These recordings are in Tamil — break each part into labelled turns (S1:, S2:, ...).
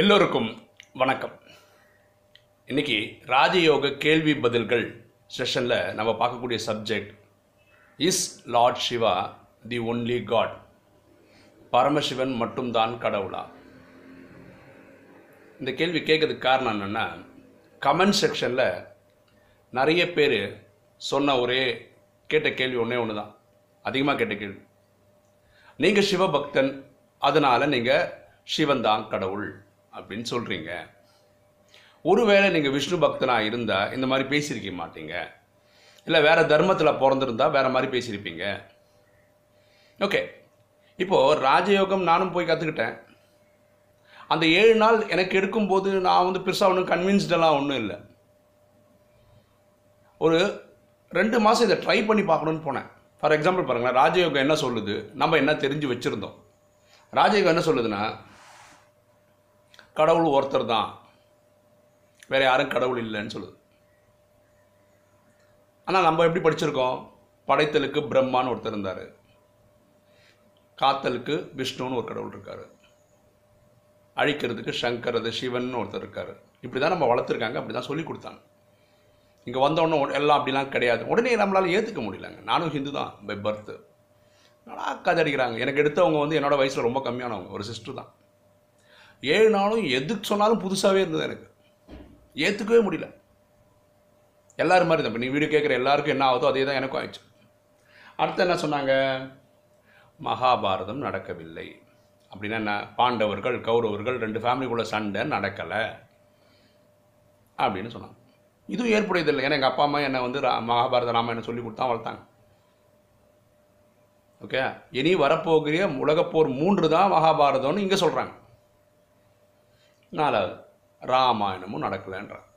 S1: எல்லோருக்கும் வணக்கம். இன்னைக்கு ராஜயோக கேள்வி பதில்கள் செஷனில் நம்ம பார்க்கக்கூடிய subject is lord Shiva the only god Paramasivan மட்டும்தான் கடவுளா? இந்த கேள்வி கேட்கறதுக்கு காரணம் என்னென்னா கமெண்ட் செக்ஷனில் நிறைய பேர் சொன்ன ஒரே கேட்ட கேள்வி ஒன்றே ஒன்று தான் அதிகமாக கேட்ட கேள்வி. நீங்கள் சிவபக்தன் அதனால் நீங்கள் சிவன் தான் கடவுள். அப்படின்னு சொல்கிறீங்க ஒருவேளை நீங்கள் விஷ்ணு பக்தனாக இருந்தால் இந்த மாதிரி பேசியிருக்க மாட்டீங்க. இல்லை வேறு தர்மத்தில் பிறந்திருந்தா வேறு மாதிரி பேசியிருப்பீங்க. ஓகே. இப்போது ராஜயோகம் நானும் போய் கற்றுக்கிட்டேன் அந்த ஏழு நாள் எனக்கு எடுக்கும்போது நான் வந்து பெருசாக ஒன்றும் கன்வின்ஸ்டெல்லாம் ஒன்றும் இல்லை. ஒரு ரெண்டு மாதம் இதை ட்ரை பண்ணி பார்க்கணுன்னு போனேன். ஃபார் எக்ஸாம்பிள் பாருங்களேன் ராஜயோகம் என்ன சொல்லுது? நம்ம என்ன தெரிஞ்சு வச்சுருந்தோம். ராஜயோகம் என்ன சொல்லுதுன்னா கடவுள் ஒருத்தர் தான். வேற யாரும் கடவுள் இல்லைன்னு சொல்லுது. ஆனால் நம்ம எப்படி படிச்சிருக்கோம்? படைத்தலுக்கு பிரம்மான்னு ஒருத்தர் இருந்தார். காத்தலுக்கு விஷ்ணுன்னு ஒரு கடவுள் இருக்கார். அழிக்கிறதுக்கு சங்கர் அது சிவன் ஒருத்தர் இருக்கார். இப்படி தான் நம்ம வளர்த்துருக்காங்க அப்படி தான் சொல்லி கொடுத்தாங்க. இங்கே வந்தோடனே எல்லாம் அப்படிலாம் கிடையாது. உடனே நம்மளால் ஏற்றுக்க முடியலங்க. நானும் ஹிந்து தான் பை பர்த்து நல்லா கதை அடிக்கிறாங்க. எனக்கு எடுத்தவங்க வந்து என்னோடய வயசில் ரொம்ப கம்மியானவங்க. ஒரு சிஸ்டர் தான். ஏழு நாளும் எதுக்கு சொன்னாலும் புதுசாகவே இருந்தது எனக்கு. ஏற்றுக்கவே முடியல. எல்லோரும் மாதிரி தான் இப்போ நீ வீடியோ கேட்குற எல்லாருக்கும் என்ன ஆகுதோ அதே தான் எனக்கும் ஆயிடுச்சு. அடுத்து என்ன சொன்னாங்க? மகாபாரதம் நடக்கவில்லை. அப்படின்னா என்ன? பாண்டவர்கள் கௌரவர்கள் ரெண்டு ஃபேமிலிக்குள்ள சண்டை நடக்கலை. அப்படின்னு சொன்னாங்க. இதுவும் ஏற்புடையதில்லை ஏன்னா எங்கள் அப்பா அம்மா என்னை வந்து ரா- மகாபாரத ராமாயணம் சொல்லி கொடுத்தா வளர்த்தாங்க. ஓகே இனி வரப்போகிற உலகப்போர் மூன்று தான் மகாபாரதம்னு இங்கே சொல்கிறாங்க நாலாவது ராமாயணமும் நடக்கலைன்றான்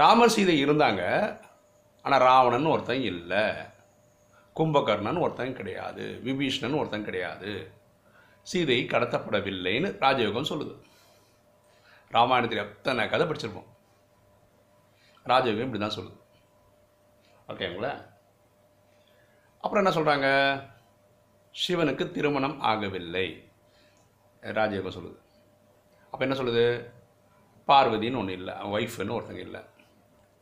S1: ராமர் சீதை இருந்தாங்க ஆனால் ராவணன் ஒருத்தன் இல்லை. கும்பகர்ணன் ஒருத்தன் கிடையாது. விபீஷ்ணன் ஒருத்தன் கிடையாது. சீதை கடத்தப்படவில்லைன்னு ராஜயோகம் சொல்லுது. ராமாயணத்தில் எத்தனை கதை படிச்சிருப்போம். ராஜயோகம் இப்படி தான் சொல்லுது ஓகேங்களா அப்புறம் என்ன சொல்கிறாங்க சிவனுக்கு திருமணம் ஆகவில்லை. ராஜயோகம் சொல்லுது. அப்போ என்ன சொல்லுது? பார்வதின்னு ஒன்று இல்லை ஒய்ஃப்னு ஒருத்தங்க இல்லை.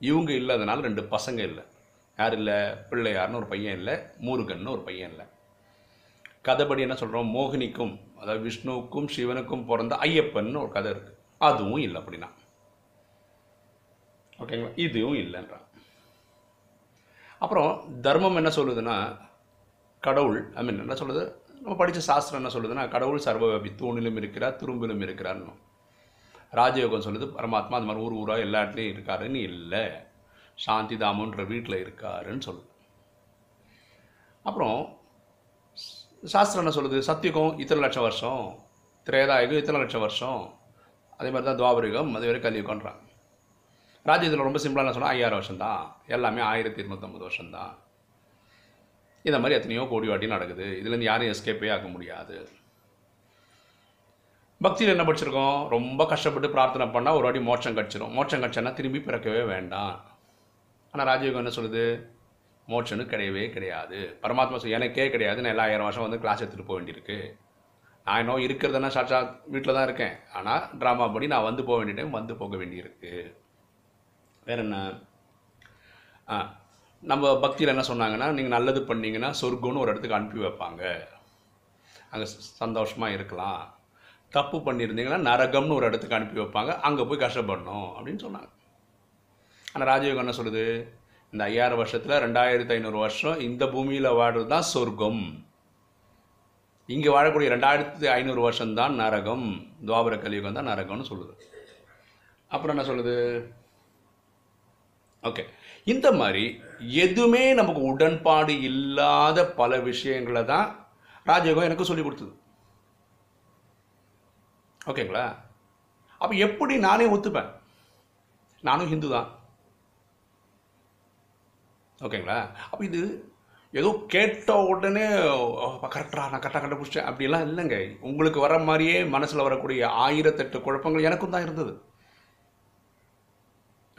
S1: இவங்க இல்லாதனால ரெண்டு பசங்க இல்லை. யார் இல்லை? பிள்ளையார்னு ஒரு பையன் இல்லை முருகன்னு ஒரு பையன் இல்லை. கதைப்படி என்ன சொல்கிறோம் மோகினிக்கும் அதாவது விஷ்ணுவுக்கும் சிவனுக்கும் பிறந்த ஐயப்பன்னு ஒரு கதை இருக்குது அதுவும் இல்லை அப்படின்னா. ஓகேங்களா இதுவும் இல்லைன்றான். அப்புறம் தர்மம் என்ன சொல்லுதுன்னா கடவுள் ஐ மீன் என்ன சொல்லுது? நம்ம படித்த சாஸ்திரம் என்ன சொல்லுதுன்னா கடவுள் சர்வவியாபி தூணிலும் இருக்கிறார் துரும்பிலும் இருக்கிறார்னு ராஜயோகம் சொல்லுது பரமாத்மா அது மாதிரி ஊர் ஊராக எல்லா இடத்துலையும் இருக்காருன்னு இல்லை. சாந்தி தாமன்ற வீட்டில் இருக்காருன்னு சொல்லுது. அப்புறம் சாஸ்திரம் என்ன சொல்லுது? சத்தியுகம் இத்தனை லட்சம் வருஷம். திரேதாயுகம் இத்தனை லட்சம் வருஷம். அதே மாதிரி தான் துவாபரிகம் அதே மாதிரி கலியுகம்ன்றாங்க. ராஜ்யத்தில் ரொம்ப சிம்பிளாக என்ன சொன்னால் ஐயாயிரம் வருஷம் தான் எல்லாமே ஆயிரத்தி இருநூத்தம்பது வருஷம் தான் இந்த மாதிரி எத்தனையோ கோடி வாட்டி நடக்குது. இதுலேருந்து யாரையும் எஸ்கேப்பே ஆக முடியாது. பக்தியில் என்ன படிச்சிருக்கோம்? ரொம்ப கஷ்டப்பட்டு பிரார்த்தனை பண்ணால் ஒரு வாட்டி மோட்சம் கிடச்சிரும். மோட்சம் கிடச்சனா திரும்பி பிறக்கவே வேண்டாம். ஆனால் ராஜயோகம் என்ன சொல்லுது? மோட்சனு கிடையவே கிடையாது. பரமாத்மா சொல்லு எனக்கே கிடையாது. நான் எல்லா ஆயிரம் வருஷம் வந்து கிளாஸ் எடுத்துகிட்டு போக வேண்டியிருக்கு. நான் இன்னும் இருக்கிறதுனா சாட்சா வீட்டில் தான் இருக்கேன். ஆனால் ட்ராமா படி நான் வந்து போக வேண்டிய டைம் வந்து போக வேண்டியிருக்கு. வேற என்ன? ஆ நம்ம பக்தியில் என்ன சொன்னாங்கன்னா நீங்கள் நல்லது பண்ணிங்கன்னா சொர்க்கம்னு ஒரு இடத்துக்கு அனுப்பி வைப்பாங்க. அங்கே சந்தோஷமாக இருக்கலாம். தப்பு பண்ணியிருந்தீங்கன்னா நரகம்னு ஒரு இடத்துக்கு அனுப்பி வைப்பாங்க. அங்கே போய் கஷ்டப்படணும் அப்படின்னு சொன்னாங்க. ஆனால் ராஜயோகம் என்ன சொல்லுது? இந்த ஐயாயிரம் வருஷத்தில் ரெண்டாயிரத்து ஐநூறு வருஷம் இந்த பூமியில் வாழ்றது தான் சொர்க்கம். இங்கே வாழக்கூடிய ரெண்டாயிரத்து ஐநூறு வருஷம்தான் நரகம். துவாபர கலியுகம் தான் நரகம்னு சொல்லுது. அப்புறம் என்ன சொல்லுது? ஓகே இந்த மாதிரி எதுவுமே நமக்கு உடன்பாடு இல்லாத பல விஷயங்களை தான் ராஜயோகம் எனக்கு சொல்லி கொடுத்தது. ஓகேங்களா அப்போ எப்படி நானே ஒத்துப்பேன்? நானும் ஹிந்து தான். ஓகேங்களா அப்போ இது ஏதோ கேட்ட உடனே கரெக்டாக நான் கரெக்டாக கண்டுபிடிச்சேன் அப்படிலாம் இல்லைங்க. உங்களுக்கு வர மாதிரியே மனசில் வரக்கூடிய ஆயிரத்தெட்டு குழப்பங்கள் எனக்கும் தான் இருந்தது.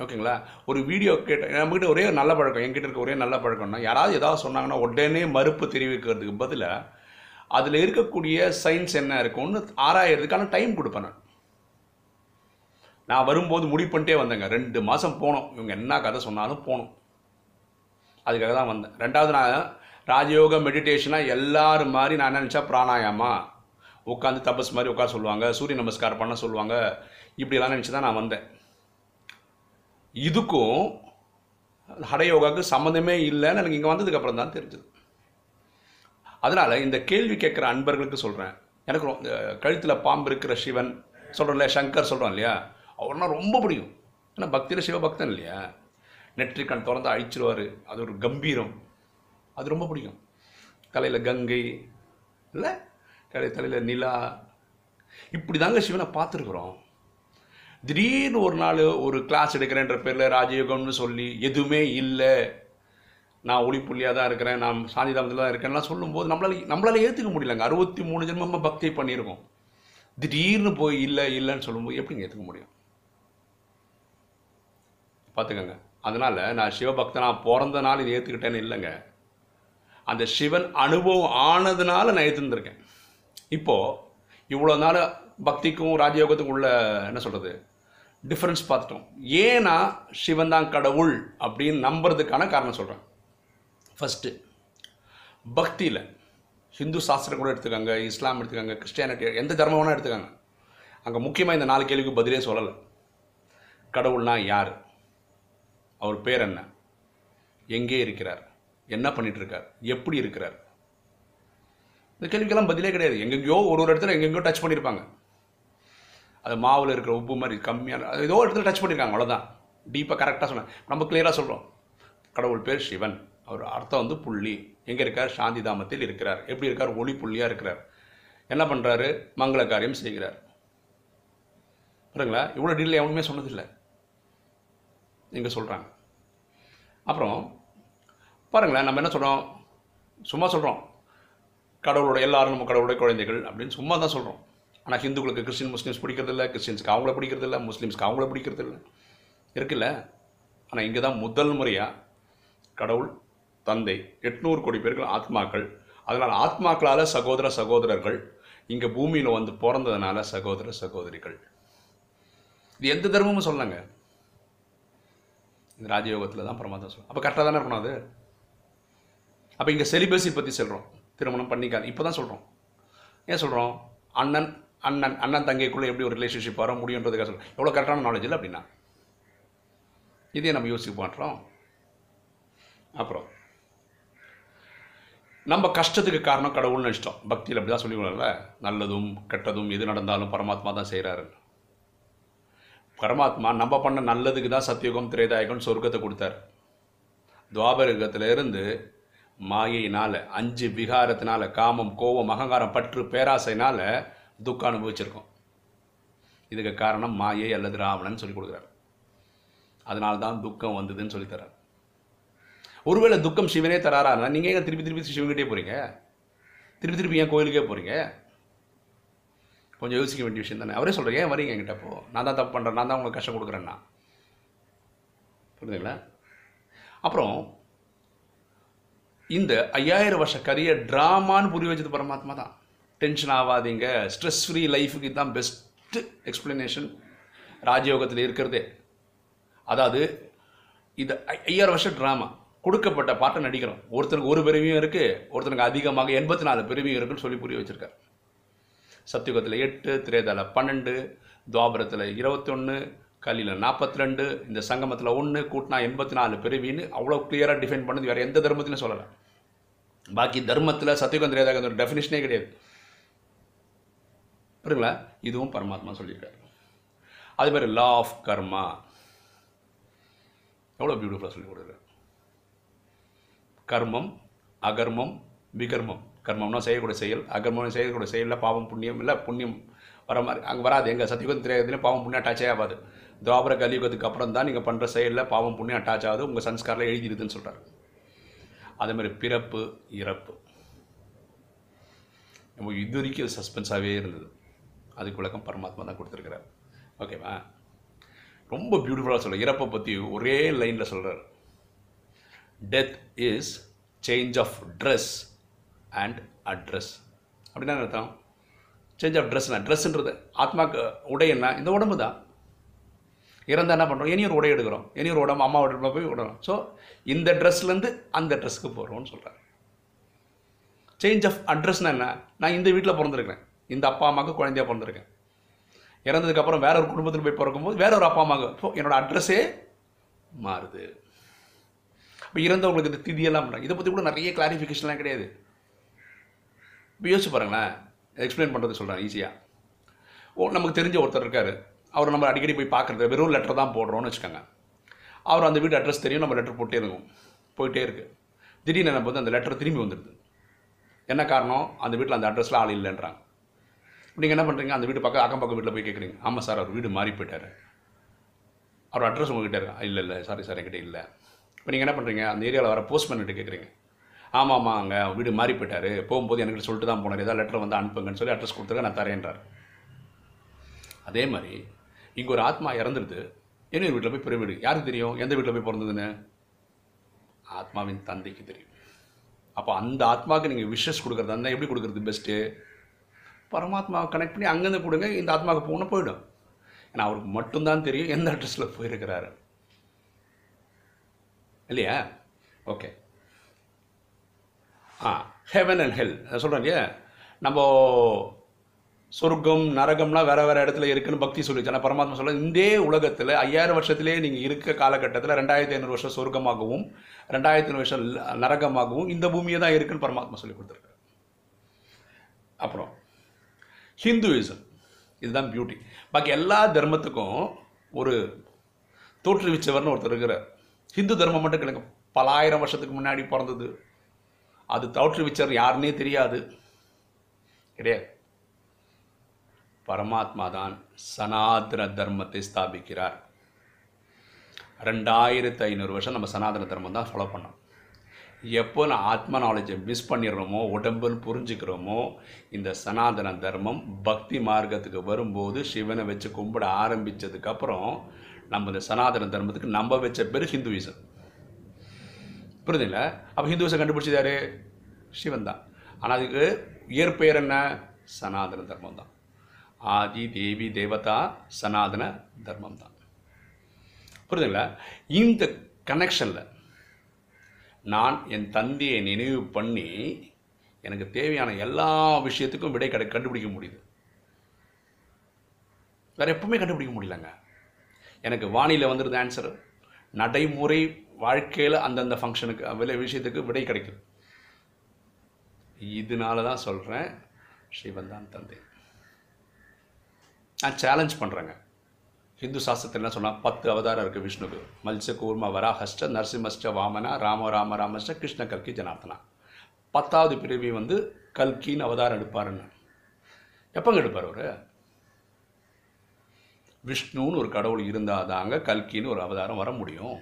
S1: ஓகேங்களா? ஒரு வீடியோ கேட்ட நம்மகிட்ட ஒரே நல்ல பழக்கம் என்கிட்ட இருக்க ஒரே நல்ல பழக்கம்னா யாராவது ஏதாவது சொன்னாங்கன்னா உடனே மறுப்பு தெரிவிக்கிறதுக்கு பதிலாக அதில் இருக்கக்கூடிய சயின்ஸ் என்ன இருக்கும்னு ஆராயறதுக்கான டைம் கொடுப்பேன் நான். நான் வரும்போது முடிவு பண்ணிட்டே வந்தேங்க. ரெண்டு மாதம் போனோம். இவங்க என்ன கதை சொன்னாலும் போகணும். அதுக்காக தான் வந்தேன். ரெண்டாவது நான் ராஜயோக மெடிடேஷனாக எல்லாரும் மாதிரி நான் என்ன நினச்சா பிராணாயாமா உட்காந்து தபஸ் மாதிரி உட்கார சொல்லுவாங்க சூரிய நமஸ்காரம் பண்ண சொல்லுவாங்க இப்படிலாம் நினச்சி தான் நான் வந்தேன். இதுக்கும் ஹடயோகாவுக்கு சம்மந்தமே இல்லைன்னு எனக்கு இங்கே வந்ததுக்கப்புறம் தான் தெரிஞ்சது. அதனால் இந்த கேள்வி கேட்குற அன்பர்களுக்கு சொல்கிறேன் எனக்கு இந்த கழுத்தில் பாம்பு இருக்கிற சிவன் சொல்கிறோம்ல சங்கர் சொல்கிறோம் இல்லையா? அவர்னா ரொம்ப பிடிக்கும். ஏன்னா பக்தியில் சிவபக்தன் இல்லையா? நெற்றிக்கண் திறந்து அழிச்சிருவார். அது ஒரு கம்பீரம். அது ரொம்ப பிடிக்கும். தலையில் கங்கை இல்லை? கலை தலையில் நிலா. இப்படி தாங்க சிவனை பார்த்துருக்குறோம். திடீர்னு ஒரு நாள் ஒரு கிளாஸ் எடுக்கிறேன்ற பேரில் ராஜயோகம்னு சொல்லி எதுவுமே இல்லை. நான் ஒளிப்புள்ளியாக தான் இருக்கிறேன். நான் சாந்திதாமத்தில் தான் இருக்கேன்லாம் சொல்லும்போது நம்மளால் நம்மளால ஏற்றுக்க முடியலங்க. அறுபத்தி மூணு ஜென்மமாக பக்தி பண்ணியிருக்கோம். திடீர்னு போய் இல்லை இல்லைன்னு சொல்லும்போது எப்படிங்க ஏற்றுக்க முடியும்? பார்த்துக்கோங்க. அதனால் நான் சிவபக்தனாக பிறந்த நாள் இதை ஏற்றுக்கிட்டேன்னு இல்லைங்க. அந்த சிவன் அனுபவம் ஆனதுனால நான் ஏற்றுருந்துருக்கேன் இப்போது இவ்வளோ நாள் பக்திக்கும் ராஜயோகத்துக்கும் உள்ள என்ன சொல்கிறது டிஃப்ரென்ஸ் பார்த்துட்டோம். ஏன்னா சிவன் தான் கடவுள் அப்படின்னு நம்புறதுக்கான காரணம் சொல்கிறேன் ஃபஸ்ட்டு பக்தியில் ஹிந்து சாஸ்திரம் கூட எடுத்துக்காங்க இஸ்லாம் எடுத்துக்கோங்க கிறிஸ்டியானிட்டி எந்த தர்மம் வேணால் எடுத்துக்காங்க. அங்கே முக்கியமாக இந்த நாலு கேள்விக்கு பதிலே சொல்லலை. கடவுள்னா யார்? அவர் பேர் என்ன? எங்கே இருக்கிறார்? என்ன பண்ணிகிட்டு இருக்கார் எப்படி இருக்கிறார்? இந்த கேள்விக்கெல்லாம் பதிலே கிடையாது. எங்கெங்கேயோ ஒரு ஒரு இடத்துல எங்கெங்கேயோ டச் பண்ணியிருப்பாங்க அது மாவில் இருக்கிற உப்பு மாதிரி கம்மியான ஏதோ ஒரு இடத்துல டச் பண்ணியிருக்காங்க அவ்வளோதான் டீப்பாக கரெக்டாக சொன்னேன் நம்ம கிளியராக சொல்கிறோம் கடவுள் பேர் சிவன். அவர் அர்த்தம் வந்து புள்ளி. எங்கே இருக்கார்? சாந்தி தாமத்தில் இருக்கிறார். எப்படி இருக்கார்? ஒளி புள்ளியாக இருக்கிறார். என்ன பண்ணுறாரு மங்கள காரியம் செய்கிறார். பாருங்களா இவ்வளோ டீல் எவனுமே சொன்னதில்லை. இங்கே சொல்கிறாங்க அப்புறம் பாருங்களேன் நம்ம என்ன சொல்கிறோம் சும்மா சொல்கிறோம் கடவுளோட எல்லாரும் நம்ம கடவுளுடைய குழந்தைகள் அப்படின்னு சும்மா தான் சொல்கிறோம் ஆனால் ஹிந்துக்களுக்கு கிறிஸ்டின் முஸ்லீம்ஸ் பிடிக்கிறதில்ல கிறிஸ்டின்ஸ்க்கு அவங்கள பிடிக்கிறதில்ல முஸ்லீம்ஸ்க்கு அவங்கள பிடிக்கிறதில்ல. இருக்குல்ல? ஆனால் இங்கே தான் முதல் முறையாக கடவுள் தந்தை எட்நூறு கோடி பேர்கள் ஆத்மாக்கள். அதனால் ஆத்மாக்களால் சகோதர சகோதரர்கள் இங்கே பூமியில் வந்து பிறந்ததுனால சகோதர சகோதரிகள். இது எந்த தர்மமும் சொல்லலைங்க. இந்த ராஜயோகத்தில் தான் பரமாத்மா சொல்லும் அப்போ கரெக்டாக தானே இருக்கணும் அது? அப்போ இங்கே செலிபஸி பற்றி சொல்கிறோம் திருமணம் பண்ணிக்காது இப்போ தான் சொல்கிறோம் ஏன் சொல்கிறோம் அண்ணன் அண்ணன் அண்ணன் தங்கைக்குள்ளே எப்படி ஒரு ரிலேஷன்ஷிப் வர முடியுன்றதுக்காக சொல்கிறோம் எவ்வளோ கரெக்டான நாலேஜ் இல்லை அப்படின்னா? இதே நம்ம யோசிக்க பண்ணுறோம் அப்புறம் நம்ம கஷ்டத்துக்கு காரணம் கடவுள்னு நினச்சிட்டோம். பக்தியில் அப்படி தான் சொல்லிக்கணும்ல நல்லதும் கெட்டதும் எது நடந்தாலும் பரமாத்மா தான் செய்கிறாரு பரமாத்மா நம்ம பண்ண நல்லதுக்கு தான் சத்தியுகம் திரேதாயகம் சொர்க்கத்தை கொடுத்தார். துவாபரகத்திலிருந்து மாயினால் மாயையினால் அஞ்சு விகாரத்தினால காமம் கோபம் அகங்காரம் பற்று பேராசைனால துக்கம் அனுபவிச்சிருக்கோம். இதுக்கு காரணம் மாயை அல்லது ராவணன் சொல்லி கொடுக்குறார். அதனால தான் துக்கம் வந்ததுன்னு சொல்லி தர்றார். ஒருவேளை துக்கம் சிவனே தராரா? நீங்கள் ஏன் திருப்பி திருப்பி சிவன்கிட்டே போகிறீங்க திருப்பி திருப்பி ஏன் கோயிலுக்கே போகிறீங்க கொஞ்சம் யோசிக்க வேண்டிய விஷயம் தானே. அவரே சொல்கிறேன் ஏன் வரீங்க என்கிட்ட போ நான் தான் தப்பு பண்ணுறேன் நான் தான் உங்களுக்கு கஷ்டம் கொடுக்குறேன்னா? புரியுதுங்களா அப்புறம் இந்த ஐயாயிரம் வருஷ கதையை ட்ராமான்னு புரிய வச்சது பரமாத்மா தான். டென்ஷன் ஆகாதீங்க ஸ்ட்ரெஸ் ஃப்ரீ லைஃபுக்கு தான் பெஸ்ட்டு எக்ஸ்பிளனேஷன் ராஜயோகத்தில் இருக்கிறதே. அதாவது இது ஐ- ஐயாயிரம் வருஷம் ட்ராமா கொடுக்கப்பட்ட பாட்டை நடிக்கிறோம். ஒருத்தனுக்கு ஒரு பிறவியும் இருக்குது ஒருத்தனுக்கு அதிகமாக எண்பத்தி நாலு பிறவியும் இருக்குன்னு சொல்லி புரிய வச்சுருக்கார். சத்தியுகத்தில் எட்டு திரேதால பன்னெண்டு துவாபரத்தில் இருபத்தொன்று கல்லியில் நாற்பத்தி ரெண்டு இந்த சங்கமத்தில் ஒன்று கூட்டினா எண்பத்தி நாலு பிறவின்னு அவ்வளோ கிளியராக டிஃபைன் பண்ணது வேறு எந்த தர்மத்திலும் சொல்லலை. பாக்கி தர்மத்தில் சத்தியுகம் திரேதாக ஒரு டெஃபினிஷனே கிடையாது. புரியுங்களா இதுவும் பரமாத்மா சொல்லியிருக்காரு. அதே மாதிரி லா ஆஃப் கர்மா எவ்வளோ பியூட்டிஃபுல்லாக சொல்லி கொடுக்குறாரு. கர்மம் அகர்மம் விகர்மம். கர்மம்னா செய்யக்கூடிய செயல் அகர்மம் செய்யக்கூடிய செயலில் பாவம் புண்ணியம் இல்லை புண்ணியம் வர மாதிரி அங்கே வராது. எங்கள் சத்தியுகம் திரையத்துலேயும் பாவம் புண்ணியம் அட்டாச்சே ஆகாது. துவாபர கலியுகத்துக்கு அப்புறம் தான் நீங்கள் பண்ணுற செயலில் பாவம் புண்ணியம் அட்டாச் ஆகுது. உங்கள் சன்ஸ்காரில் எழுதிடுதுன்னு சொல்கிறாரு அதே மாதிரி பிறப்பு இறப்பு. நம்ம இது வரைக்கும் சஸ்பென்ஸாகவே இருந்தது. அதுக்கு விளக்கம் பரமாத்மா தான் கொடுத்துருக்கிறார். ஓகேவா ரொம்ப பியூட்டிஃபுல்லாக சொல்ல இறப்பை பற்றி ஒரே லைனில் சொல்கிறார் death is change of dress and address அப்படின்னா அர்த்தம்? சேஞ்ச் ஆஃப் ட்ரெஸ்னா ட்ரெஸ்ன்றது ஆத்மாக்கு உடை என்ன? இந்த உடம்பு தான். இறந்தால் என்ன பண்ணுறோம் இனி ஒரு உடை எடுக்கிறோம். இனி ஒரு உடம்பு அம்மா உடம்புல போய் விடணும் ஸோ இந்த ட்ரெஸ்லேருந்து அந்த ட்ரெஸ்க்கு போகிறோம்னு சொல்கிறார் சேஞ்ச் ஆஃப் அட்ரஸ்னா என்ன? நான் இந்த வீட்டில் பிறந்திருக்கிறேன். இந்த அப்பா அம்மாவுக்கு குழந்தையா பிறந்திருக்கேன். இறந்ததுக்கப்புறம் வேற ஒரு குடும்பத்தில் போய் பிறக்கும்போது வேற ஒரு அப்பா அம்மாவுக்கு ஸோ என்னோடய அட்ரஸே மாறுது. இப்போ இறந்தவங்களுக்கு இந்த திதியெல்லாம் பண்ணுறாங்க இதை பற்றி கூட நிறைய கிளாரிஃபிகேஷன்லாம் கிடையாது. இப்போ யோசிச்சு பாருங்களேன். எக்ஸ்பிளைன் பண்ணுறது சொல்கிறேன் ஈஸியாக ஓ நமக்கு தெரிஞ்ச ஒருத்தர் இருக்கார். அவர் நம்ம அடிக்கடி போய் பார்க்குறது. வெறும் லெட்டர் தான் போடுறோம்னு வச்சுக்கோங்க. அவர் அந்த வீட்டு அட்ரஸ் தெரியும். நம்ம லெட்டர் போட்டே இருக்கும். போயிட்டே இருக்கு. திடீர்னு நம்ம வந்து அந்த லெட்டர் திரும்பி வந்துடுது என்ன காரணம்? அந்த வீட்டில் அந்த அட்ரஸில் ஆள் இல்லைன்றாங்க. நீங்கள் என்ன பண்ணுறீங்க அந்த வீடு பக்கம் அக்கம் பக்கம் வீட்டில் போய் கேட்குறீங்க ஆமாம் சார் அவர் வீடு மாறி போயிட்டார். அவர் அட்ரஸ் உங்ககிட்ட இருக்கா? இல்லை இல்லை. சாரி சார் என்கிட்ட இல்லை. இப்போ நீங்கள் என்ன பண்ணுறீங்க அந்த ஏரியாவில் வர போஸ்ட்மேன்கிட்ட கேட்குறீங்க ஆமாம் ஆமாம் அங்கே வீடு மாறி போயிட்டார். போகும்போது எனக்கு சொல்லிட்டு தான் போனார். ஏதாவது லெட்டர் வந்து அனுப்புங்கன்னு சொல்லி அட்ரஸ் கொடுத்துருக்க நான் தரேன்றார். அதே மாதிரி இங்கே ஒரு ஆத்மா இறந்துடுது இன்னொரு வீட்டில் போய் பெரிய வீடு. யாருக்கு தெரியும்? எந்த வீட்டில் போய் பிறந்ததுன்னு? ஆத்மாவின் தந்தைக்கு தெரியும். அப்போ அந்த ஆத்மாவுக்கு நீங்கள் விஷஸ் கொடுக்குறது அந்த எப்படி கொடுக்குறது பெஸ்ட்டு பரமாத்மாவை கனெக்ட் பண்ணி அங்கேருந்து கொடுங்க இந்த ஆத்மாவுக்கு போகணும் போயிடும். ஏன்னா அவருக்கு மட்டும்தான் தெரியும் எந்த அட்ரஸில் போயிருக்கிறாரு. இல்லையா? Okay ah heaven and hell சொல்கிறேன் இல்லையா? நம்ம சொர்க்கம் நரகம்லாம் வேறு வேறு இடத்துல இருக்குன்னு பக்தி சொல்லிச்சு ஆனால் பரமாத்மா சொல்ல இந்த உலகத்தில் ஐயாயிரம் வருஷத்திலே நீங்கள் இருக்க காலகட்டத்தில் ரெண்டாயிரத்தி ஐநூறு வருஷம் சொர்க்கமாகவும் ரெண்டாயிரத்தி ஐநூறு வருஷம் நரகமாகவும் இந்த பூமியை தான் இருக்குன்னு பரமாத்மா சொல்லி கொடுத்துருக்காரு. அப்புறம் ஹிந்துவிசம். இதுதான் பியூட்டி பாக்கி எல்லா தர்மத்துக்கும் ஒரு தோற்றுவிச்சவர்னு ஒருத்தர் இருக்கிறார். ஹிந்து தர்மம் மட்டும் கிடைக்கும் பலாயிரம் வருஷத்துக்கு முன்னாடி பிறந்தது. அது தோற்றுவிச்சவர் யாருன்னே தெரியாது. கிடையாது. பரமாத்மா தான் சனாதன தர்மத்தை ஸ்தாபிக்கிறார். ரெண்டாயிரத்து ஐநூறு வருஷம் நம்ம சனாதன தர்மம் தான் ஃபாலோ பண்ணோம். எப்போ நான் ஆத்ம நாலேஜை மிஸ் பண்ணிடுறோமோ உடம்புன்னு புரிஞ்சுக்கிறோமோ இந்த சனாதன தர்மம் பக்தி மார்க்கத்துக்கு வரும்போது சிவனை வச்சு கும்பிட ஆரம்பித்ததுக்கப்புறம் நம்ம இந்த சனாதன தர்மத்துக்கு நம்ம வச்ச பேர் ஹிந்துவிசம் புரியுதுங்களா? அப்போ ஹிந்துவிசம் கண்டுபிடிச்சது யாரு? சிவன் தான். ஆனால் அதுக்கு இயற்பெயர் என்ன? சனாதன தர்மம் தான். ஆதி தேவி தேவதா சனாதன தர்மம் தான். புரியுதுங்களா? இந்த கனெக்ஷனில் நான் என் தந்தையை நினைவு பண்ணி எனக்கு தேவையான எல்லா விஷயத்துக்கும் விடை கடை கண்டுபிடிக்க முடியுது. வேறு எப்பவுமே கண்டுபிடிக்க முடியலங்க. எனக்கு வானிலை வந்துடுது ஆன்சர் நடைமுறை வாழ்க்கையில் அந்தந்த ஃபங்க்ஷனுக்கு விலை விஷயத்துக்கு விடை கிடைக்குது. இதனால தான் சொல்கிறேன் சிவன் தான் தந்தை. நான் சேலஞ்ச் பண்ணுறேங்க ஹிந்து சாஸ்திரத்தில் என்ன சொன்னால் பத்து அவதாரம் இருக்குது விஷ்ணுக்கு. மல்ச கூர்ம வராஹஷ்ட நரசிம்மஷ்ட வாமனா ராம ராம ராமஷ்ட கிருஷ்ண கல்கி ஜனார்த்தனா. பத்தாவது பிறவி வந்து கல்கின்னு அவதாரம் எடுப்பாருன்னு. எப்போங்க எடுப்பார் அவர்? விஷ்ணுன்னு ஒரு கடவுள் இருந்தால் தாங்க கல்கின்னு ஒரு அவதாரம் வர முடியும்.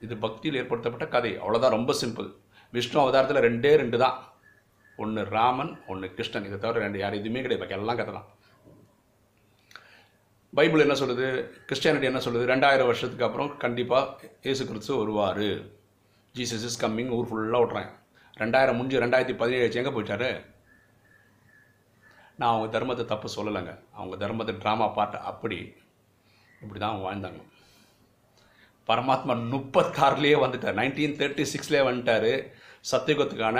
S1: இது பக்தியில் ஏற்படுத்தப்பட்ட கதை. அவ்வளோதான் ரொம்ப சிம்பிள். விஷ்ணு அவதாரத்தில் ரெண்டே ரெண்டு தான் ஒன்று ராமன் ஒன்று கிருஷ்ணன். இதை தவிர ரெண்டு யார் எதுவுமே கிடையாது. எல்லாம் கதை தான் பைபிள் என்ன சொல்லுது? கிறிஸ்டியானிட்டி என்ன சொல்லுது? ரெண்டாயிரம் வருஷத்துக்கு அப்புறம் கண்டிப்பாக இயேசு கிறிஸ்து வருவார். ஜீசஸ் இஸ் கம்மிங் ஊர் ஃபுல்லாக விட்றேன் ரெண்டாயிரம் முடிஞ்சு ரெண்டாயிரத்தி பதினேழு எங்கே போயிட்டாரு? நான் அவங்க தர்மத்தை தப்பு சொல்லலைங்க. அவங்க தர்மத்தை ட்ராமா பாட்டு அப்படி இப்படி தான் அவங்க வாழ்ந்தாங்க. பரமாத்மா முப்பத்தாறுலேயே வந்துட்டார். நைன்டீன் தேர்ட்டி சிக்ஸ்லேயே வந்துட்டார். சத்தியகுத்துக்கான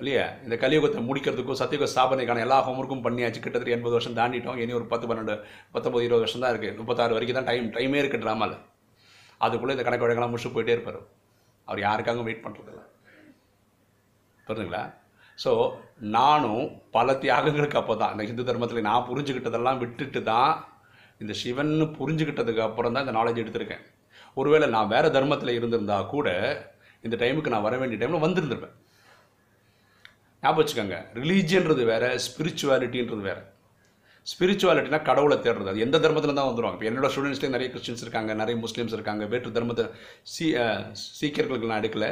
S1: இல்லையா? இந்த கலியுகத்தை முடிக்கிறதுக்கும் சத்தியுக ஸ்தாபனைக்கான எல்லா ஹோம்ஒர்க்கும் பண்ணியாச்சு. கிட்டத்தட்ட எண்பது வருஷம் தாண்டிட்டோம். இனி ஒரு பத்து பன்னெண்டு பத்தொம்பது இருபது வருஷம் தான் இருக்குது முப்பத்தாறு வரைக்கும் தான் டைம் டைமே இருக்குது ட்ராமாவில் அதுக்குள்ளே இந்த கணக்கு வழக்கெல்லாம் முடிச்சு போயிட்டே இருப்பார். அவர் யாருக்காகவும் வெயிட் பண்ணுறதில்ல புரிஞ்சுங்களா ஸோ நானும் பல தியாகங்களுக்கு அப்போ தான் இந்த ஹிந்து தர்மத்தில் நான் புரிஞ்சுக்கிட்டதெல்லாம் விட்டுட்டு தான் இந்த சிவன்னு புரிஞ்சுக்கிட்டதுக்கு அப்புறம் தான் இந்த நாலேஜ் எடுத்திருக்கேன். ஒருவேளை நான் வேறு தர்மத்தில் இருந்திருந்தா கூட இந்த டைமுக்கு நான் வர வேண்டிய டைமில் வந்திருந்துருப்பேன். ஞாபகம் வச்சுக்கோங்க. ரிலீஜியன்றது வேறு ஸ்பிரிச்சுவாலிட்டின்றது வேறு. ஸ்பிரிச்சுவாலிட்டினா கடவுளை தேடுறது. அது எந்த தர்மத்தில் தான் வந்துடுவாங்க இப்போ என்னோட ஸ்டூடெண்ட்ஸ்லேயும் நிறைய கிறிஸ்டின்ஸ் இருக்காங்க நிறைய முஸ்லீம்ஸ் இருக்காங்க. வேற்று தர்மத்தை சீ சீக்கியர்களுக்கு நான் எடுக்கல.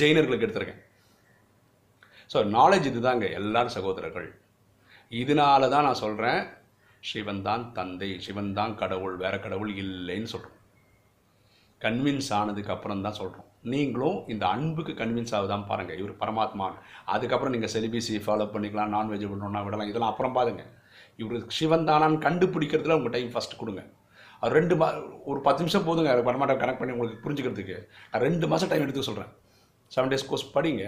S1: ஜெயினர்களுக்கு எடுத்திருக்கேன். ஸோ நாலேஜ் இதுதாங்க எல்லாரும் சகோதரர்கள். இதனால தான் நான் சொல்கிறேன் சிவன் தான் தந்தை சிவன் தான் கடவுள் வேற கடவுள் இல்லைன்னு சொல்கிறோம் கன்வின்ஸ் ஆனதுக்கு அப்புறம் தான் சொல்கிறோம் நீங்களும் இந்த அன்புக்கு கன்வின்ஸ் ஆகுதான் பாருங்கள் இவர் பரமாத்மா. அதுக்கப்புறம் நீங்கள் செலிபிசி ஃபாலோ பண்ணிக்கலாம் நான்வெஜ் பண்ணணும்னா விடலாம். இதெல்லாம் அப்புறம் பாருங்க. இவர் சிவன் தானான்னு கண்டுபிடிக்கிறதுல உங்கள் டைம் ஃபஸ்ட் கொடுங்க. அது ரெண்டு மா ஒரு பத்து நிமிஷம் போதுங்க. பரமாட்டம் கனெக்ட் பண்ணி உங்களுக்கு புரிஞ்சுக்கிறதுக்கு. நான் ரெண்டு மாதம் டைம் எடுத்து சொல்கிறேன் செவன் டேஸ் கோர்ஸ் படிங்க.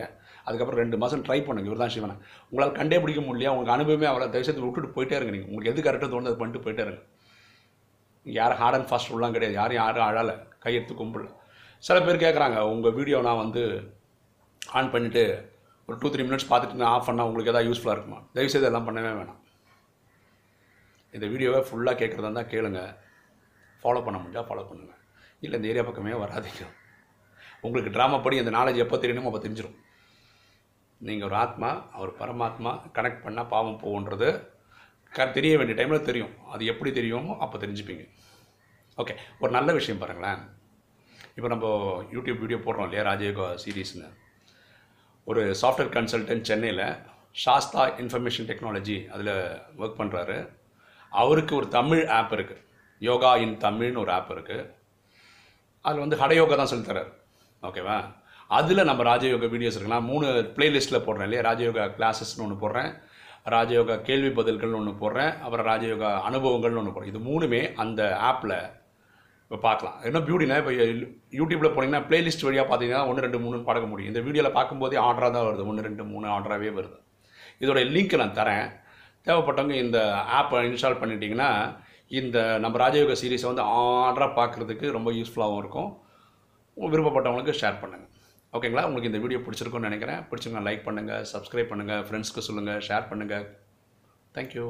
S1: அதுக்கப்புறம் ரெண்டு மாதம் ட்ரை பண்ணுங்க. இவர் தான் சிவனை. உங்களால் கண்டே பிடிக்க முடியல உங்களுக்கு அனுபவமே அவ்வளோ தயவுசெய்து விட்டுட்டு போயிட்டே இருங்க நீங்கள் உங்களுக்கு எது கரெக்டாக தோணுது அது பண்ணிட்டு போயிட்டே இருங்க. யாரும் ஹார்ட் அண்ட் ஃபாஸ்ட் ரூல்லாம் கிடையாது. யாரும் யாரும் அழலை. கையெடுத்து கும்பிடல. சில பேர் கேட்குறாங்க உங்கள் வீடியோ நான் வந்து ஆன் பண்ணிவிட்டு ஒரு டூ த்ரீ மினிட்ஸ் பார்த்துட்டு நான் ஆஃப் பண்ணால் உங்களுக்கு எதாவது யூஸ்ஃபுல்லாக இருக்குமா? தயவுசெய்து எல்லாம் பண்ணவே வேணாம். இந்த வீடியோவை ஃபுல்லாக கேட்குறதா இருந்தால் கேளுங்க. ஃபாலோ பண்ண முடிஞ்சால் ஃபாலோ பண்ணுங்கள் இல்லை இந்த ஏரியா பக்கமே வராதிங்க. உங்களுக்கு ட்ராமா படி அந்த நாலேஜ் எப்போ தெரியணுமோ அப்போ தெரிஞ்சிடும் நீங்கள் ஒரு ஆத்மா அவர் பரமாத்மா கனெக்ட் பண்ணால் பாவம் போகுன்றது க தெரிய வேண்டிய டைமில் தெரியும். அது எப்படி தெரியுமோ அப்போ தெரிஞ்சுப்பீங்க. ஓகே ஒரு நல்ல விஷயம் பாருங்களேன். இப்போ நம்ம யூடியூப் வீடியோ போடுறோம் இல்லையா ராஜயோகா சீரீஸ்னு. ஒரு சாஃப்ட்வேர் கன்சல்டன்ட் சென்னையில் சாஸ்தா இன்ஃபர்மேஷன் டெக்னாலஜி அதில் ஒர்க் பண்ணுறாரு அவருக்கு ஒரு தமிழ் ஆப் இருக்குது யோகா இன் தமிழ்னு ஒரு ஆப் இருக்குது அதில் வந்து ஹடயோகா தான் சொல்லித்தரார் ஓகேவா அதில் நம்ம ராஜயோகா வீடியோஸ் இருக்கு நான் மூணு பிளேலிஸ்ட்டில் போடுறேன் இல்லையா ராஜயோகா கிளாஸஸ்னு ஒன்று போடுறேன். ராஜயோகா கேள்வி பதில்கள்னு ஒன்று போடுறேன். அப்புறம் ராஜயோகா அனுபவங்கள்னு ஒன்று போடுறேன். இது மூணுமே அந்த ஆப்பில் இப்போ பார்க்கலாம். என்ன பியூட்டினா இப்போ யூடியூப்பில் போனீங்கன்னா பிளேலிஸ்ட் வழியாக பார்த்தீங்கன்னா ஒன்று ரெண்டு மூணு பார்க்க முடியும். இந்த வீடியோவில் பார்க்கும்போதே ஆர்டராக தான் வருது. ஒன்று ரெண்டு மூணு ஆர்டராகவே வருது. இதோட லிங்க் நான் தரேன். தேவைப்பட்டவங்க இந்த ஆப்பை இன்ஸ்டால் பண்ணிட்டீங்கன்னா இந்த நம்ம ராஜயோக சீரீஸை வந்து ஆர்டராக பார்க்குறதுக்கு ரொம்ப யூஸ்ஃபுல்லாகவும் இருக்கும். விருப்பப்பட்டவங்களுக்கு ஷேர் பண்ணுங்கள் ஓகேங்களா உங்களுக்கு இந்த வீடியோ பிடிச்சிருக்குன்னு நினைக்கிறேன். பிடிச்சிருந்தா லைக் பண்ணுங்கள் சப்ஸ்கிரைப் பண்ணுங்கள் ஃப்ரெண்ட்ஸ்க்கு சொல்லுங்கள் ஷேர் பண்ணுங்கள் தேங்க்யூ